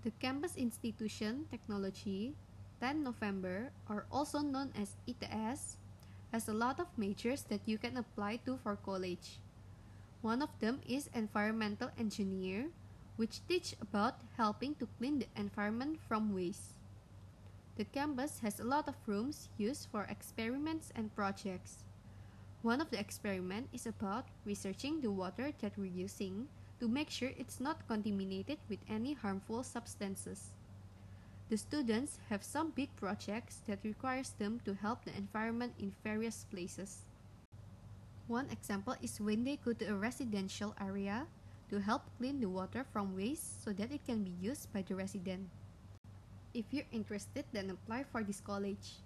The Campus Institution Technology, 10 November, or also known as ITS, has a lot of majors that you can apply to for college. One of them is Environmental Engineer, which teach about helping to clean the environment from waste. The campus has a lot of rooms used for experiments and projects. One of the experiment is about researching the water that we're using to make sure it's not contaminated with any harmful substances. The students have some big projects that requires them to help the environment in various places. One example is when they go to a residential area to help clean the water from waste so that it can be used by the resident. If you're interested, then apply for this college.